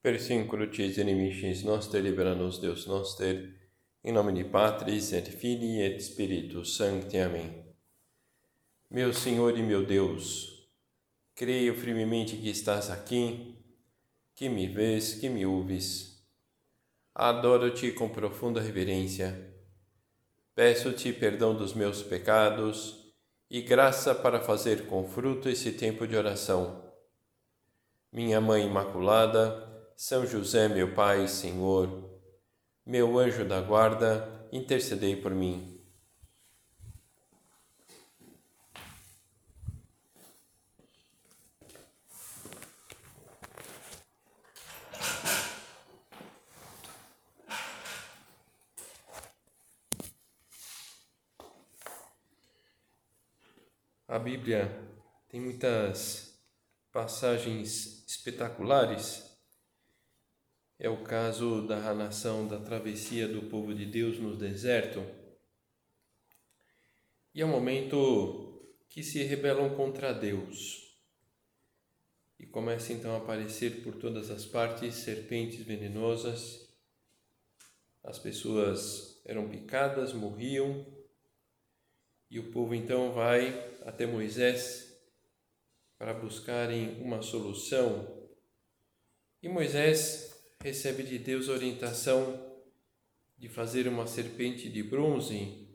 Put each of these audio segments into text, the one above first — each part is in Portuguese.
Per sincrucis inimicis noster libera nos Deus noster, em nome de Patris et Filii et Spiritus Sancti. Amém. Meu Senhor e meu Deus, creio firmemente que estás aqui, que me vês, que me ouves. Adoro-te com profunda reverência. Peço-te perdão dos meus pecados e graça para fazer com fruto esse tempo de oração. Minha Mãe Imaculada, são José, meu Pai Senhor, meu anjo da guarda, intercedei por mim. A Bíblia tem muitas passagens espetaculares é o caso da nação da travessia do povo de Deus no deserto. E é um momento que se rebelam contra Deus. E começa então a aparecer por todas as partes serpentes venenosas. As pessoas eram picadas, morriam. E o povo então vai até Moisés para buscarem uma solução. E Moisés recebe de Deus orientação de fazer uma serpente de bronze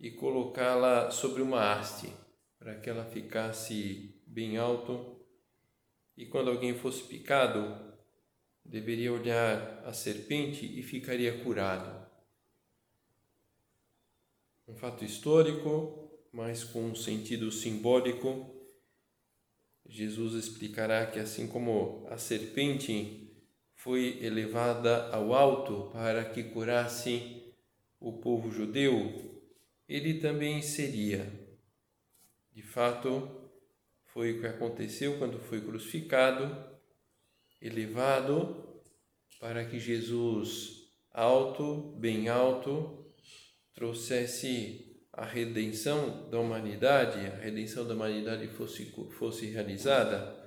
e colocá-la sobre uma haste, para que ela ficasse bem alto. E quando alguém fosse picado, deveria olhar a serpente e ficaria curado. Um fato histórico, mas com um sentido simbólico. Jesus explicará que assim como a serpente foi elevada ao alto para que curasse o povo judeu, ele também seria. De fato, foi o que aconteceu quando foi crucificado, elevado para que Jesus, alto, bem alto, trouxesse a redenção da humanidade, a redenção da humanidade fosse, fosse realizada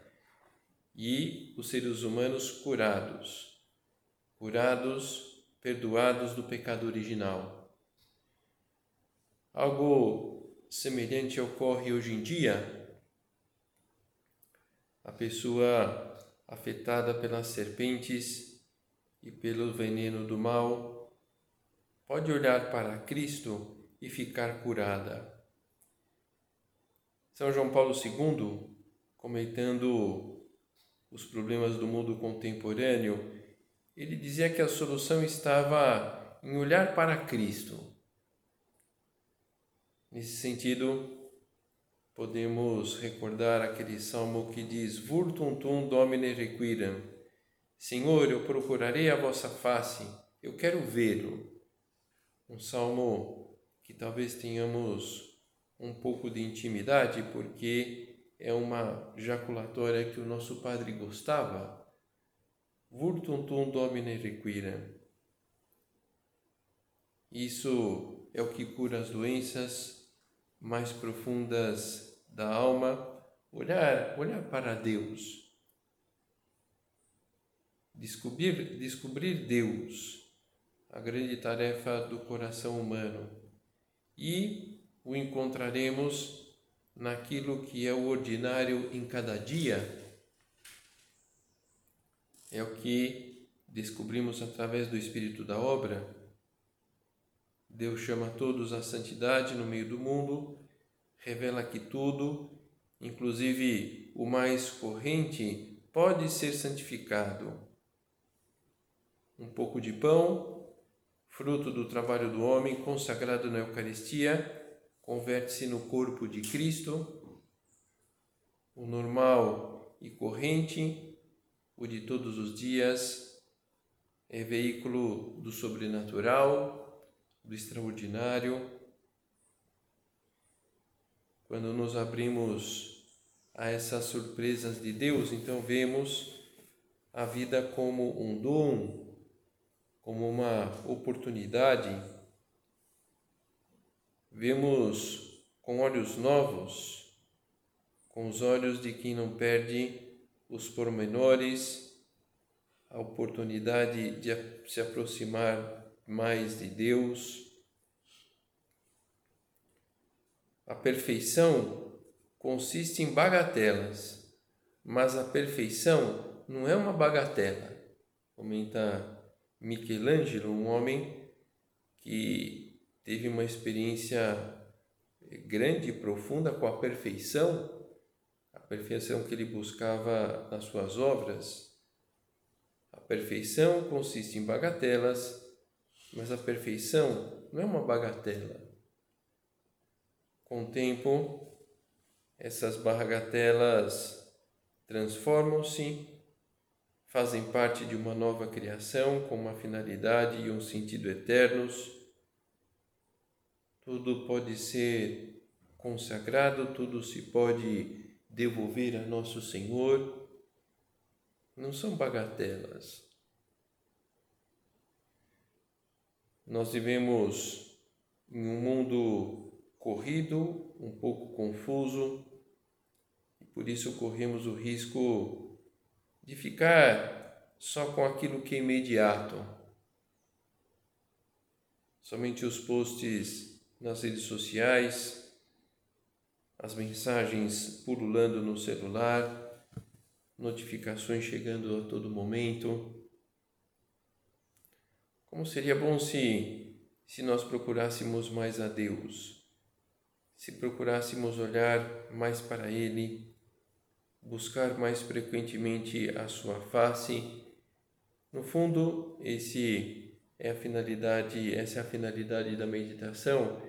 e os seres humanos curados, curados, perdoados do pecado original. Algo semelhante ocorre hoje em dia. A pessoa afetada pelas serpentes e pelo veneno do mal pode olhar para Cristo e ficar curada. São João Paulo II, comentando os problemas do mundo contemporâneo, ele dizia que a solução estava em olhar para Cristo. Nesse sentido, podemos recordar aquele salmo que diz: Vurtum tum domine requiram. Senhor, eu procurarei a vossa face, eu quero vê-lo. Um salmo que talvez tenhamos um pouco de intimidade, porque é uma jaculatória que o nosso padre gostava. Vurtum tum domine requirem. Isso é o que cura as doenças mais profundas da alma. Olhar, olhar para Deus. Descobrir, descobrir Deus, a grande tarefa do coração humano. E o encontraremos naquilo que é o ordinário em cada dia, é o que descobrimos através do Espírito da obra. Deus chama todos à santidade no meio do mundo, revela que tudo, inclusive o mais corrente, pode ser santificado. Um pouco de pão, fruto do trabalho do homem, consagrado na Eucaristia, converte-se no corpo de Cristo, o normal e corrente, o de todos os dias, é veículo do sobrenatural, do extraordinário. Quando nos abrimos a essas surpresas de Deus, então vemos a vida como um dom, como uma oportunidade vemos com olhos novos, com os olhos de quem não perde os pormenores a oportunidade de se aproximar mais de Deus. A perfeição consiste em bagatelas, mas a perfeição não é uma bagatela. Comenta Michelangelo, um homem que teve uma experiência grande e profunda com a perfeição, a perfeição que ele buscava nas suas obras. A perfeição consiste em bagatelas, mas a perfeição não é uma bagatela. Com o tempo, essas bagatelas transformam-se, fazem parte de uma nova criação com uma finalidade e um sentido eternos tudo pode ser consagrado, tudo se pode devolver a nosso Senhor. Não são bagatelas. Nós vivemos em um mundo corrido, um pouco confuso, e por isso corremos o risco de ficar só com aquilo que é imediato. Somente os posts nas redes sociais, as mensagens pululando no celular, notificações chegando a todo momento. Como seria bom se, se nós procurássemos mais a Deus, se procurássemos olhar mais para Ele, buscar mais frequentemente a Sua face. No fundo, esse é a finalidade, essa é a finalidade da meditação.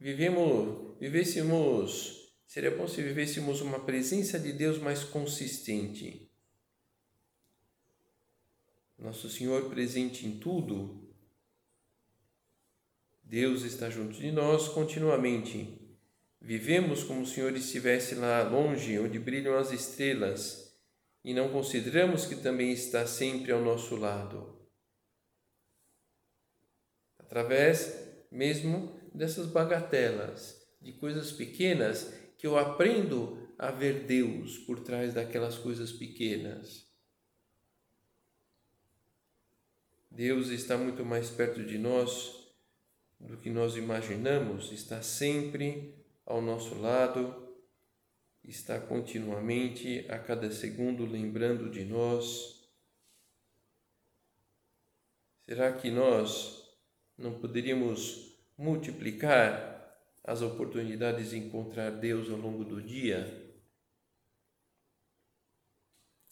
Vivemos, vivêssemos, seria bom se vivêssemos uma presença de Deus mais consistente. Nosso Senhor presente em tudo. Deus está junto de nós continuamente. Vivemos como se o Senhor estivesse lá longe, onde brilham as estrelas, e não consideramos que também está sempre ao nosso lado através mesmo dessas bagatelas, de coisas pequenas que eu aprendo a ver Deus por trás daquelas coisas pequenas. Deus está muito mais perto de nós do que nós imaginamos, está sempre ao nosso lado, está continuamente, a cada segundo, lembrando de nós. Será que nós não poderíamos multiplicar as oportunidades de encontrar Deus ao longo do dia?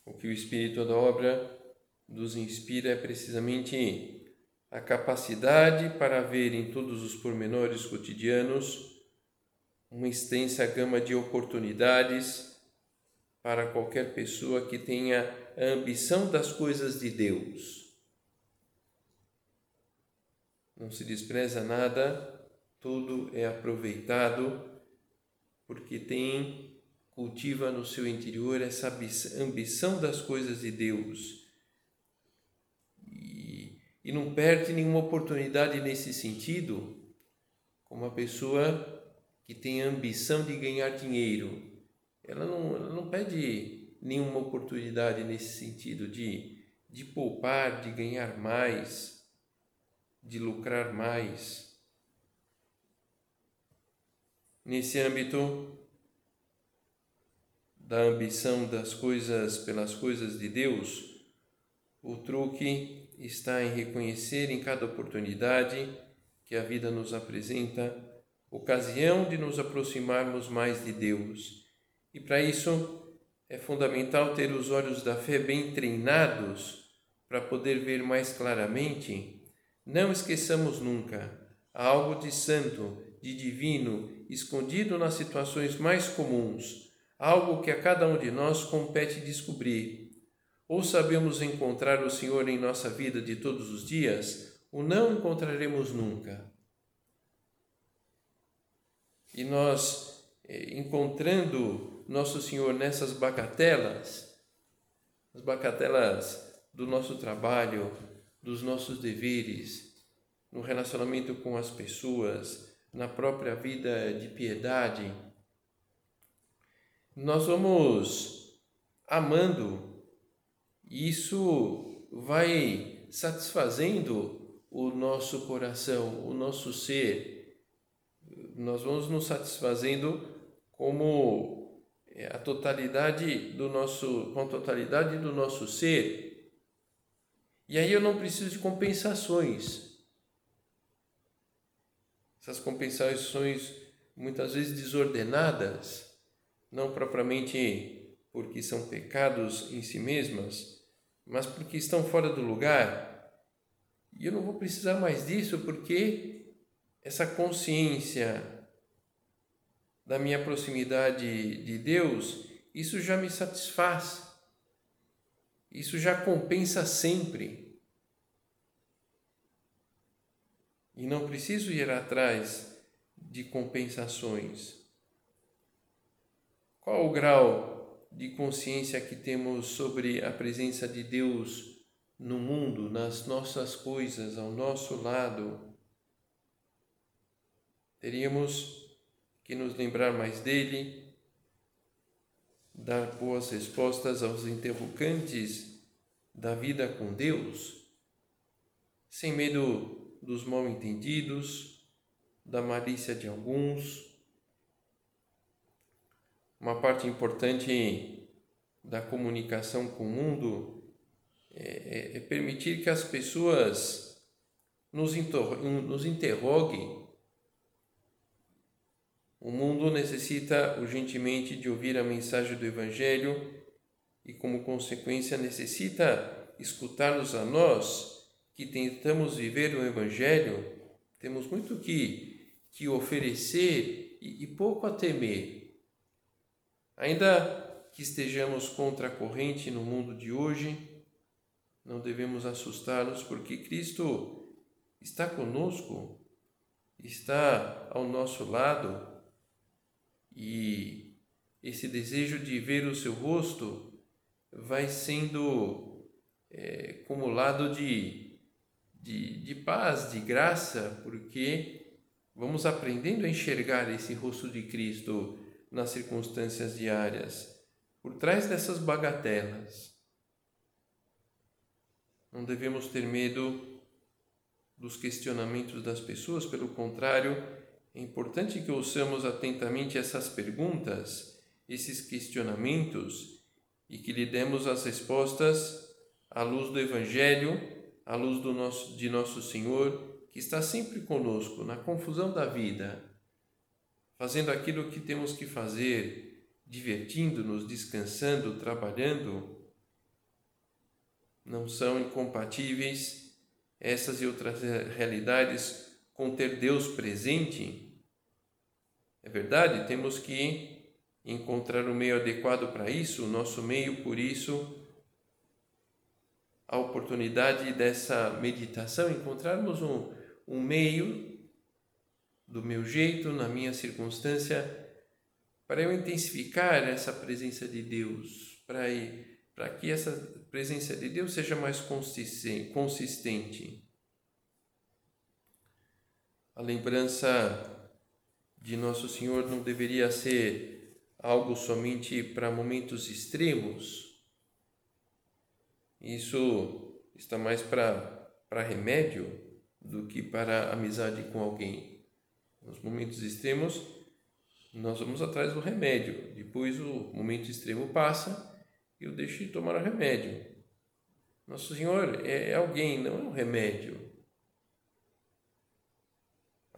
O que o Espírito da obra nos inspira é precisamente a capacidade para ver em todos os pormenores cotidianos uma extensa gama de oportunidades para qualquer pessoa que tenha a ambição das coisas de Deus não se despreza nada, tudo é aproveitado, porque tem, cultiva no seu interior essa ambição das coisas de Deus. E, e não perde nenhuma oportunidade nesse sentido, como uma pessoa que tem a ambição de ganhar dinheiro. Ela não, ela não perde nenhuma oportunidade nesse sentido de, de poupar, de ganhar mais de lucrar mais. Nesse âmbito da ambição das coisas pelas coisas de Deus, o truque está em reconhecer em cada oportunidade que a vida nos apresenta ocasião de nos aproximarmos mais de Deus. E para isso é fundamental ter os olhos da fé bem treinados para poder ver mais claramente não esqueçamos nunca, algo de santo, de divino, escondido nas situações mais comuns, algo que a cada um de nós compete descobrir. Ou sabemos encontrar o Senhor em nossa vida de todos os dias, ou não encontraremos nunca. E nós, eh, encontrando nosso Senhor nessas bagatelas, as bagatelas do nosso trabalho, dos nossos deveres, no relacionamento com as pessoas, na própria vida de piedade, nós vamos amando. Isso vai satisfazendo o nosso coração, o nosso ser. Nós vamos nos satisfazendo como é, a totalidade do nosso, com a totalidade do nosso ser. E aí eu não preciso de compensações. Essas compensações muitas vezes desordenadas, não propriamente porque são pecados em si mesmas, mas porque estão fora do lugar. E eu não vou precisar mais disso porque essa consciência da minha proximidade de Deus, isso já me satisfaz. Isso já compensa sempre. E não preciso ir atrás de compensações. Qual o grau de consciência que temos sobre a presença de Deus no mundo, nas nossas coisas, ao nosso lado? Teríamos que nos lembrar mais dele, dar boas respostas aos interrogantes da vida com Deus, sem medo dos mal-entendidos, da malícia de alguns. Uma parte importante da comunicação com o mundo é, é, é permitir que as pessoas nos, nos interroguem o mundo necessita urgentemente de ouvir a mensagem do Evangelho e, como consequência, necessita escutar-nos a nós que tentamos viver o Evangelho. Temos muito que, que oferecer e, e pouco a temer. Ainda que estejamos contra a corrente no mundo de hoje, não devemos assustar-nos porque Cristo está conosco, está ao nosso lado e esse desejo de ver o seu rosto vai sendo é, acumulado de, de, de paz, de graça, porque vamos aprendendo a enxergar esse rosto de Cristo nas circunstâncias diárias, por trás dessas bagatelas. Não devemos ter medo dos questionamentos das pessoas, pelo contrário, é importante que ouçamos atentamente essas perguntas, esses questionamentos e que lhe demos as respostas à luz do Evangelho, à luz do nosso, de nosso Senhor, que está sempre conosco na confusão da vida, fazendo aquilo que temos que fazer, divertindo-nos, descansando, trabalhando. Não são incompatíveis essas e outras realidades com ter Deus presente é verdade, temos que encontrar o meio adequado para isso, o nosso meio, por isso, a oportunidade dessa meditação, encontrarmos um, um meio do meu jeito, na minha circunstância, para eu intensificar essa presença de Deus, para, para que essa presença de Deus seja mais consistente. A lembrança de Nosso Senhor não deveria ser algo somente para momentos extremos. Isso está mais para, para remédio do que para amizade com alguém. Nos momentos extremos, nós vamos atrás do remédio. Depois o momento extremo passa e eu deixo de tomar o remédio. Nosso Senhor é alguém, não é um remédio.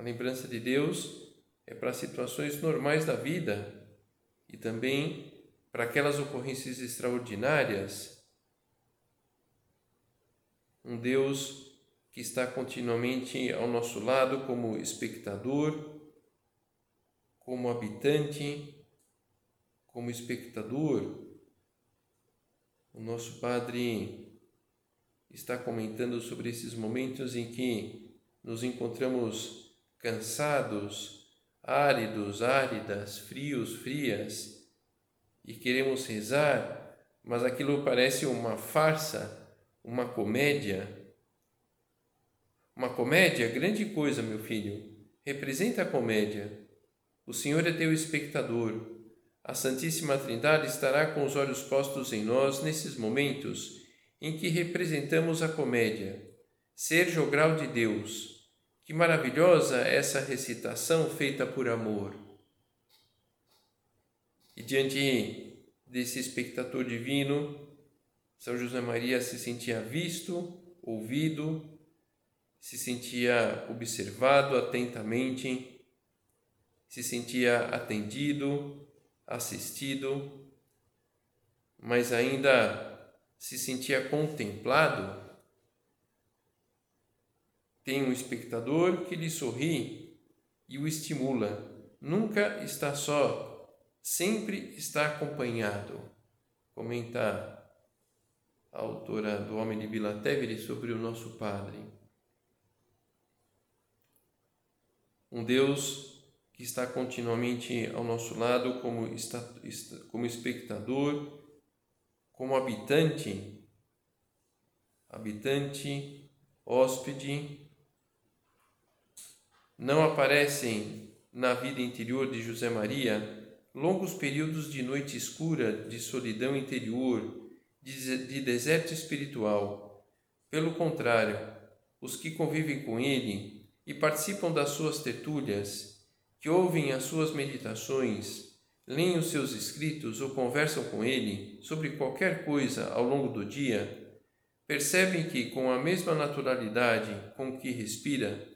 A lembrança de Deus é para situações normais da vida e também para aquelas ocorrências extraordinárias. Um Deus que está continuamente ao nosso lado como espectador, como habitante, como espectador. O nosso Padre está comentando sobre esses momentos em que nos encontramos cansados, áridos, áridas, frios, frias, e queremos rezar, mas aquilo parece uma farsa, uma comédia. Uma comédia, grande coisa, meu filho, representa a comédia. O Senhor é teu espectador. A Santíssima Trindade estará com os olhos postos em nós nesses momentos em que representamos a comédia, Seja o grau de Deus. Que maravilhosa essa recitação feita por amor. E diante desse espectador divino, São José Maria se sentia visto, ouvido, se sentia observado atentamente, se sentia atendido, assistido, mas ainda se sentia contemplado. Tem um espectador que lhe sorri e o estimula. Nunca está só, sempre está acompanhado. Comenta a autora do Homem de Vila Tevere sobre o nosso Padre. Um Deus que está continuamente ao nosso lado como, como espectador, como habitante, habitante, hóspede. Não aparecem na vida interior de José Maria longos períodos de noite escura, de solidão interior, de deserto espiritual. Pelo contrário, os que convivem com ele e participam das suas tertúlias, que ouvem as suas meditações, leem os seus escritos ou conversam com ele sobre qualquer coisa ao longo do dia, percebem que, com a mesma naturalidade com que respira,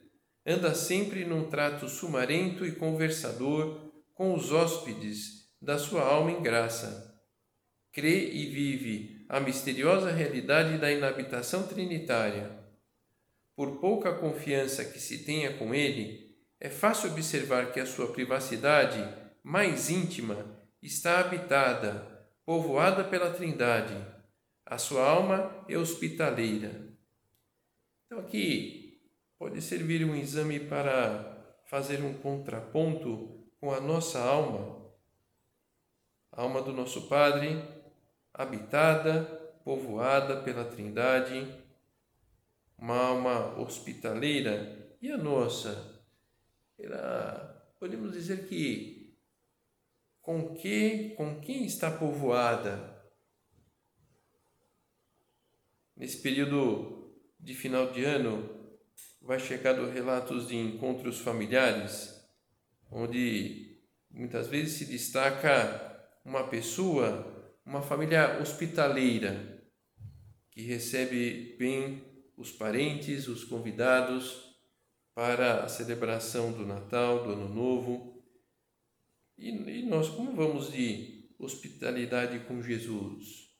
anda sempre num trato sumarento e conversador com os hóspedes da sua alma em graça. Crê e vive a misteriosa realidade da inabitação trinitária. Por pouca confiança que se tenha com ele, é fácil observar que a sua privacidade mais íntima está habitada, povoada pela Trindade. A sua alma é hospitaleira. Então, aqui pode servir um exame para fazer um contraponto com a nossa alma, a alma do nosso Padre habitada, povoada pela Trindade, uma alma hospitaleira. E a nossa, ela, podemos dizer que com que, com quem está povoada? Nesse período de final de ano vai chegando relatos de encontros familiares onde muitas vezes se destaca uma pessoa uma família hospitaleira que recebe bem os parentes, os convidados para a celebração do Natal, do Ano Novo. E, e nós, como vamos de hospitalidade com Jesus?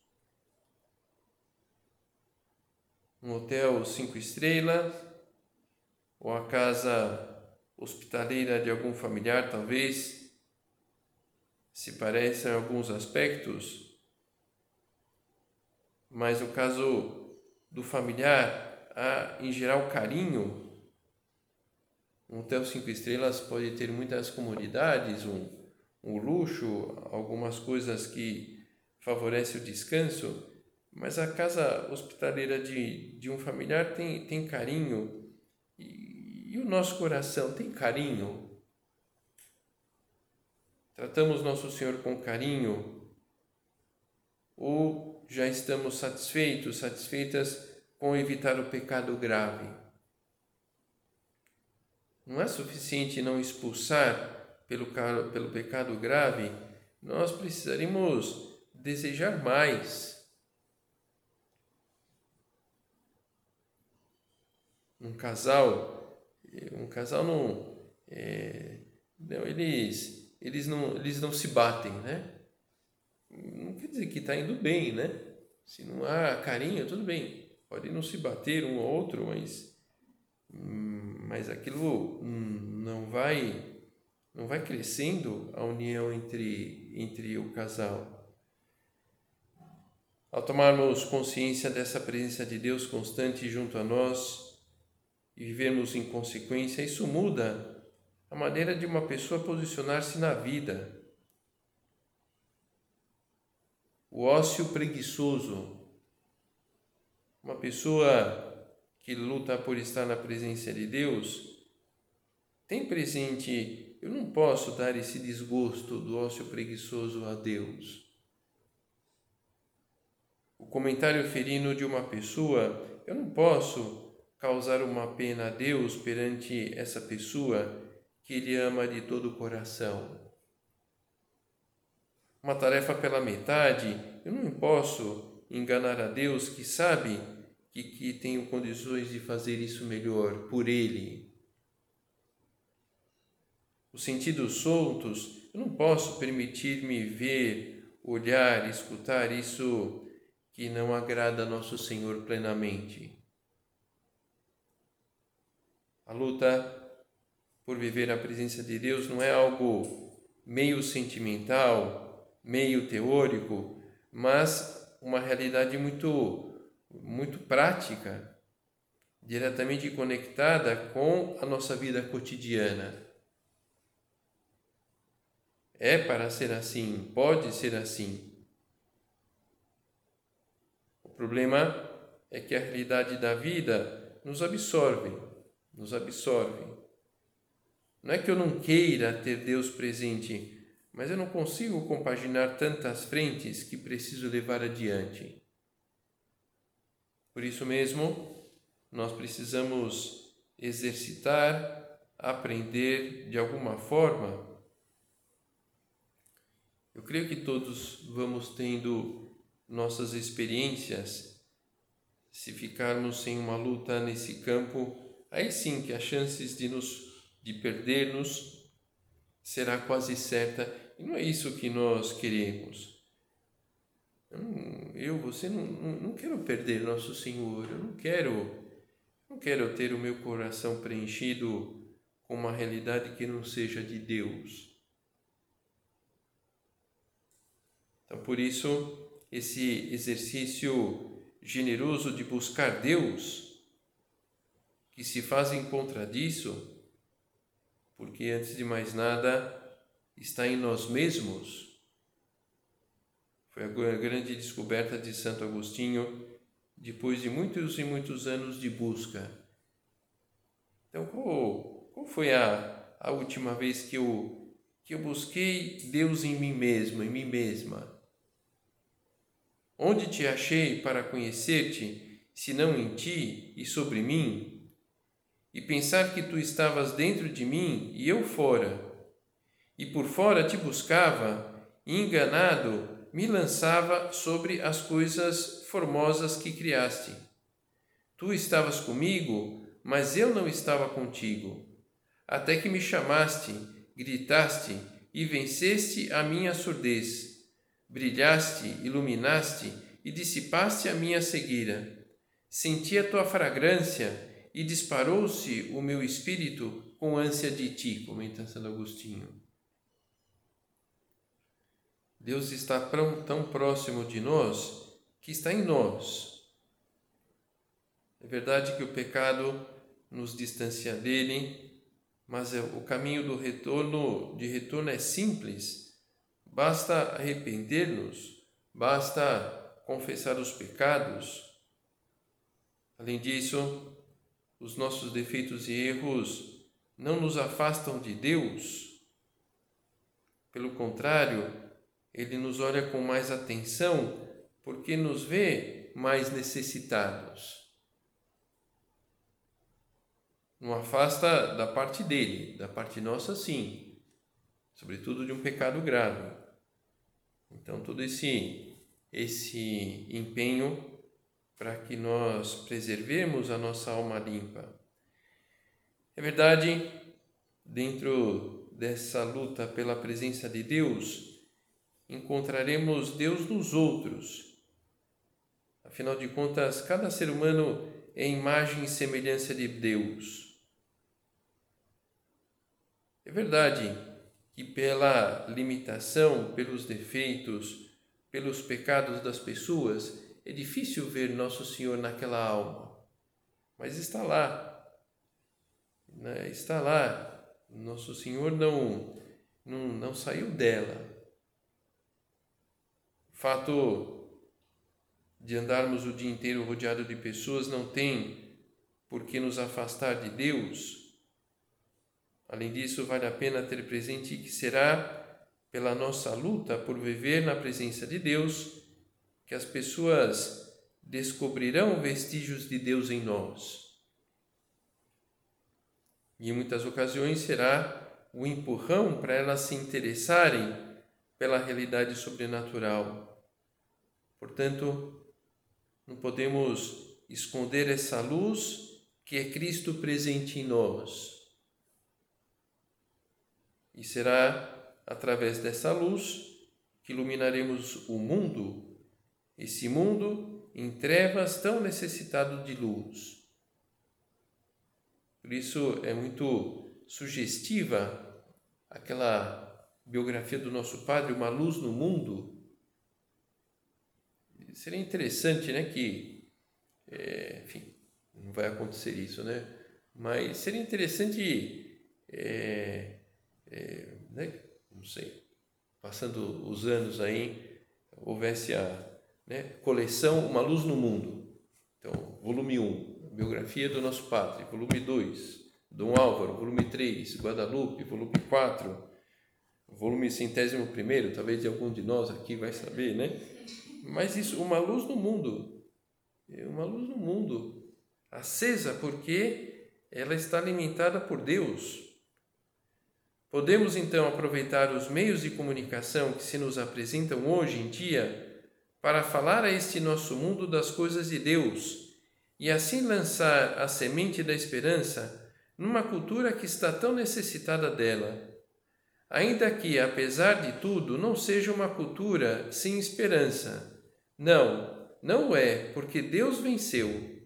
Um hotel cinco estrelas, ou a casa hospitaleira de algum familiar, talvez, se parecem em alguns aspectos, mas no caso do familiar, há em geral carinho. Um hotel cinco estrelas pode ter muitas comodidades, um, um luxo, algumas coisas que favorecem o descanso, mas a casa hospitaleira de, de um familiar tem, tem carinho e, o nosso coração tem carinho. Tratamos Nosso Senhor com carinho ou já estamos satisfeitos, satisfeitas com evitar o pecado grave. Não é suficiente não expulsar pelo, pelo pecado grave, nós precisaremos desejar mais. Um casal, um casal não, é, não eles, eles não, eles não se batem, né? não quer dizer que está indo bem, né? Se não há carinho, tudo bem. Pode não se bater um ao outro, mas, mas aquilo não vai não vai crescendo a união entre, entre o casal. Ao tomarmos consciência dessa presença de Deus constante junto a nós e vivermos em consequência, isso muda a maneira de uma pessoa posicionar-se na vida o ócio preguiçoso, uma pessoa que luta por estar na presença de Deus, tem presente, eu não posso dar esse desgosto do ócio preguiçoso a Deus. o comentário ferino de uma pessoa, eu não posso causar uma pena a Deus perante essa pessoa que Ele ama de todo o coração. Uma tarefa pela metade, eu não posso enganar a Deus que sabe que, que tenho condições de fazer isso melhor por Ele. Os sentidos soltos, eu não posso permitir-me ver, olhar, escutar isso que não agrada nosso Senhor plenamente. A luta por viver a presença de Deus não é algo meio sentimental, meio teórico, mas uma realidade muito muito prática, diretamente conectada com a nossa vida cotidiana. É para ser assim, pode ser assim. O problema é que a realidade da vida nos absorve, nos absorve. Não é que eu não queira ter Deus presente, mas eu não consigo compaginar tantas frentes que preciso levar adiante. Por isso mesmo, nós precisamos exercitar, aprender de alguma forma. Eu creio que todos vamos tendo nossas experiências. Se ficarmos sem uma luta nesse campo, aí sim que as chances de nos de perder-nos será quase certa. E não é isso que nós queremos. Eu, você, não, não quero perder nosso Senhor, eu não quero, não quero ter o meu coração preenchido com uma realidade que não seja de Deus. Então, por isso, esse exercício generoso de buscar Deus, que se faz em contra disso, porque antes de mais nada está em nós mesmos foi a grande descoberta de Santo Agostinho depois de muitos e muitos anos de busca. Então, qual, qual foi a, a última vez que eu, que eu busquei Deus em mim mesmo, em mim mesma? Onde te achei para conhecer-te, se não em ti e sobre mim? E pensar que tu estavas dentro de mim e eu fora, e por fora te buscava, enganado me lançava sobre as coisas formosas que criaste. Tu estavas comigo, mas eu não estava contigo. Até que me chamaste, gritaste e venceste a minha surdez. Brilhaste, iluminaste e dissipaste a minha cegueira. Senti a tua fragrância e disparou-se o meu espírito com ânsia de ti, comenta Santo Agostinho. Deus está tão próximo de nós que está em nós. É verdade que o pecado nos distancia dele, mas é, o caminho do retorno, de retorno é simples. Basta arrepender-nos, basta confessar os pecados. Além disso, os nossos defeitos e erros não nos afastam de Deus. Pelo contrário, ele nos olha com mais atenção porque nos vê mais necessitados. Não afasta da parte dele, da parte nossa, sim, sobretudo de um pecado grave. Então, todo esse, esse empenho para que nós preservemos a nossa alma limpa. É verdade, dentro dessa luta pela presença de Deus, encontraremos Deus nos outros. Afinal de contas, cada ser humano é imagem e semelhança de Deus. É verdade que, pela limitação, pelos defeitos, pelos pecados das pessoas, é difícil ver Nosso Senhor naquela alma, mas está lá, né? está lá. Nosso Senhor não, não, não saiu dela fato de andarmos o dia inteiro rodeado de pessoas não tem por que nos afastar de Deus. Além disso, vale a pena ter presente que será pela nossa luta por viver na presença de Deus que as pessoas descobrirão vestígios de Deus em nós. E em muitas ocasiões será o empurrão para elas se interessarem pela realidade sobrenatural. Portanto, não podemos esconder essa luz que é Cristo presente em nós. E será através dessa luz que iluminaremos o mundo, esse mundo em trevas tão necessitado de luz. Por isso é muito sugestiva aquela biografia do nosso padre, Uma Luz no Mundo. Seria interessante, né, que, é, enfim, não vai acontecer isso, né, mas seria interessante, é, é, né, não sei, passando os anos aí, houvesse a né, coleção Uma Luz no Mundo. Então, volume 1, biografia do nosso padre, volume 2, Dom Álvaro, volume 3, Guadalupe, volume 4, volume centésimo primeiro, talvez de algum de nós aqui vai saber, né? Mas isso, uma luz no mundo, é uma luz no mundo, acesa porque ela está alimentada por Deus. Podemos então aproveitar os meios de comunicação que se nos apresentam hoje em dia para falar a este nosso mundo das coisas de Deus e assim lançar a semente da esperança numa cultura que está tão necessitada dela. Ainda que, apesar de tudo, não seja uma cultura sem esperança. Não, não é, porque Deus venceu.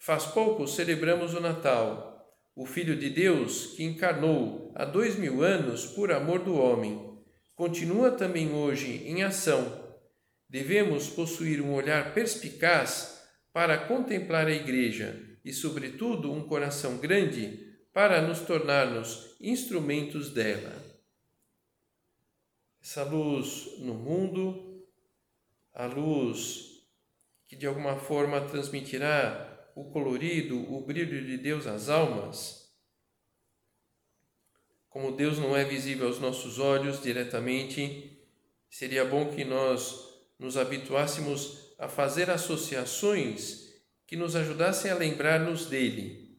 Faz pouco celebramos o Natal o Filho de Deus, que encarnou há dois mil anos por amor do homem, continua também hoje em ação. Devemos possuir um olhar perspicaz para contemplar a Igreja e, sobretudo, um coração grande para nos tornarmos instrumentos dela. Essa luz no mundo, a luz que de alguma forma transmitirá o colorido, o brilho de Deus às almas, como Deus não é visível aos nossos olhos diretamente, seria bom que nós nos habituássemos a fazer associações que nos ajudassem a lembrar-nos dele.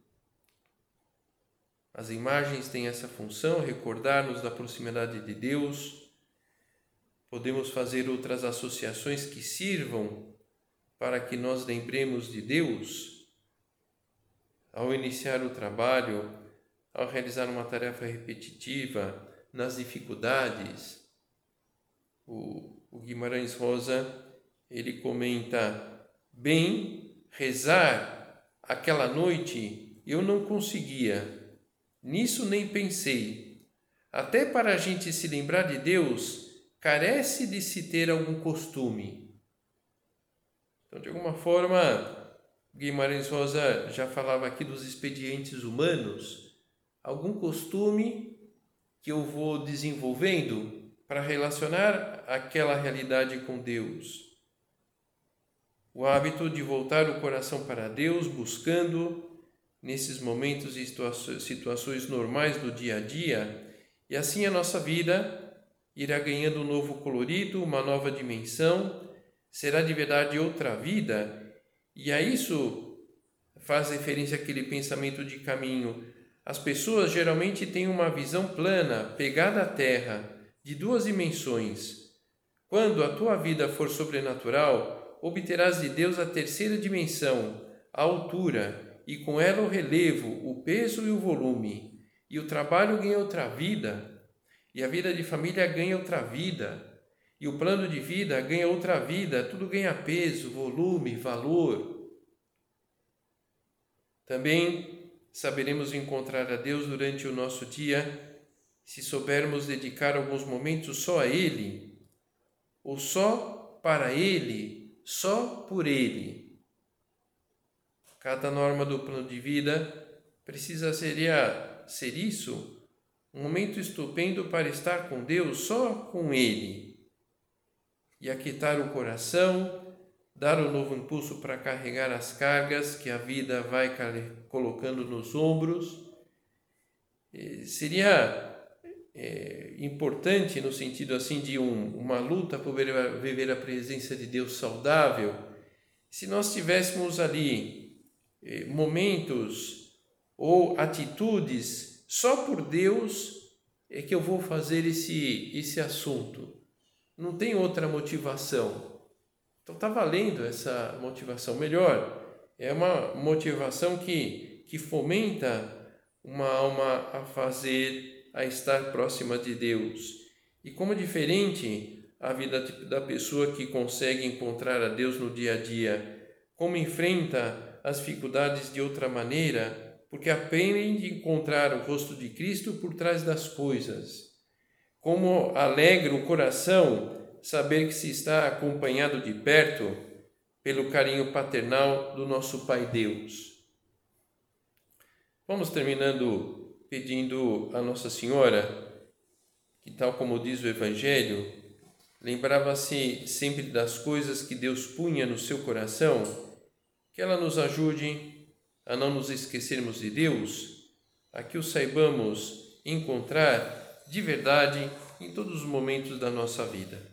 As imagens têm essa função, recordar-nos da proximidade de Deus. Podemos fazer outras associações que sirvam para que nós lembremos de Deus ao iniciar o trabalho, ao realizar uma tarefa repetitiva, nas dificuldades. O, o Guimarães Rosa, ele comenta, bem, rezar aquela noite eu não conseguia, nisso nem pensei. Até para a gente se lembrar de Deus, carece de se ter algum costume. Então, de alguma forma, Guimarães Rosa já falava aqui dos expedientes humanos, algum costume que eu vou desenvolvendo para relacionar aquela realidade com Deus. O hábito de voltar o coração para Deus, buscando nesses momentos e situações normais do dia a dia, e assim a nossa vida irá ganhando um novo colorido, uma nova dimensão, será de verdade outra vida e a isso faz referência aquele pensamento de caminho. As pessoas geralmente têm uma visão plana, pegada à terra, de duas dimensões. Quando a tua vida for sobrenatural, obterás de Deus a terceira dimensão, a altura, e com ela o relevo, o peso e o volume. E o trabalho ganha outra vida, e a vida de família ganha outra vida e o plano de vida ganha outra vida, tudo ganha peso, volume, valor. Também saberemos encontrar a Deus durante o nosso dia se soubermos dedicar alguns momentos só a Ele, ou só para Ele, só por Ele. Cada norma do plano de vida precisa ser, ser isso, um momento estupendo para estar com Deus, só com Ele e aquietar o coração, dar um novo impulso para carregar as cargas que a vida vai colocando nos ombros. Seria é, importante no sentido assim de um, uma luta por viver a presença de Deus saudável, se nós tivéssemos ali é, momentos ou atitudes só por Deus é que eu vou fazer esse esse assunto. Não tem outra motivação. Então está valendo essa motivação. Melhor, é uma motivação que, que fomenta uma alma a fazer, a estar próxima de Deus. E como diferente a vida da pessoa que consegue encontrar a Deus no dia a dia, como enfrenta as dificuldades de outra maneira, porque aprende a encontrar o rosto de Cristo por trás das coisas. Como alegra o coração saber que se está acompanhado de perto pelo carinho paternal do nosso Pai Deus. Vamos terminando pedindo a Nossa Senhora, que, tal como diz o Evangelho, lembrava-se sempre das coisas que Deus punha no seu coração, que ela nos ajude a não nos esquecermos de Deus, a que o saibamos encontrar de verdade em todos os momentos da nossa vida.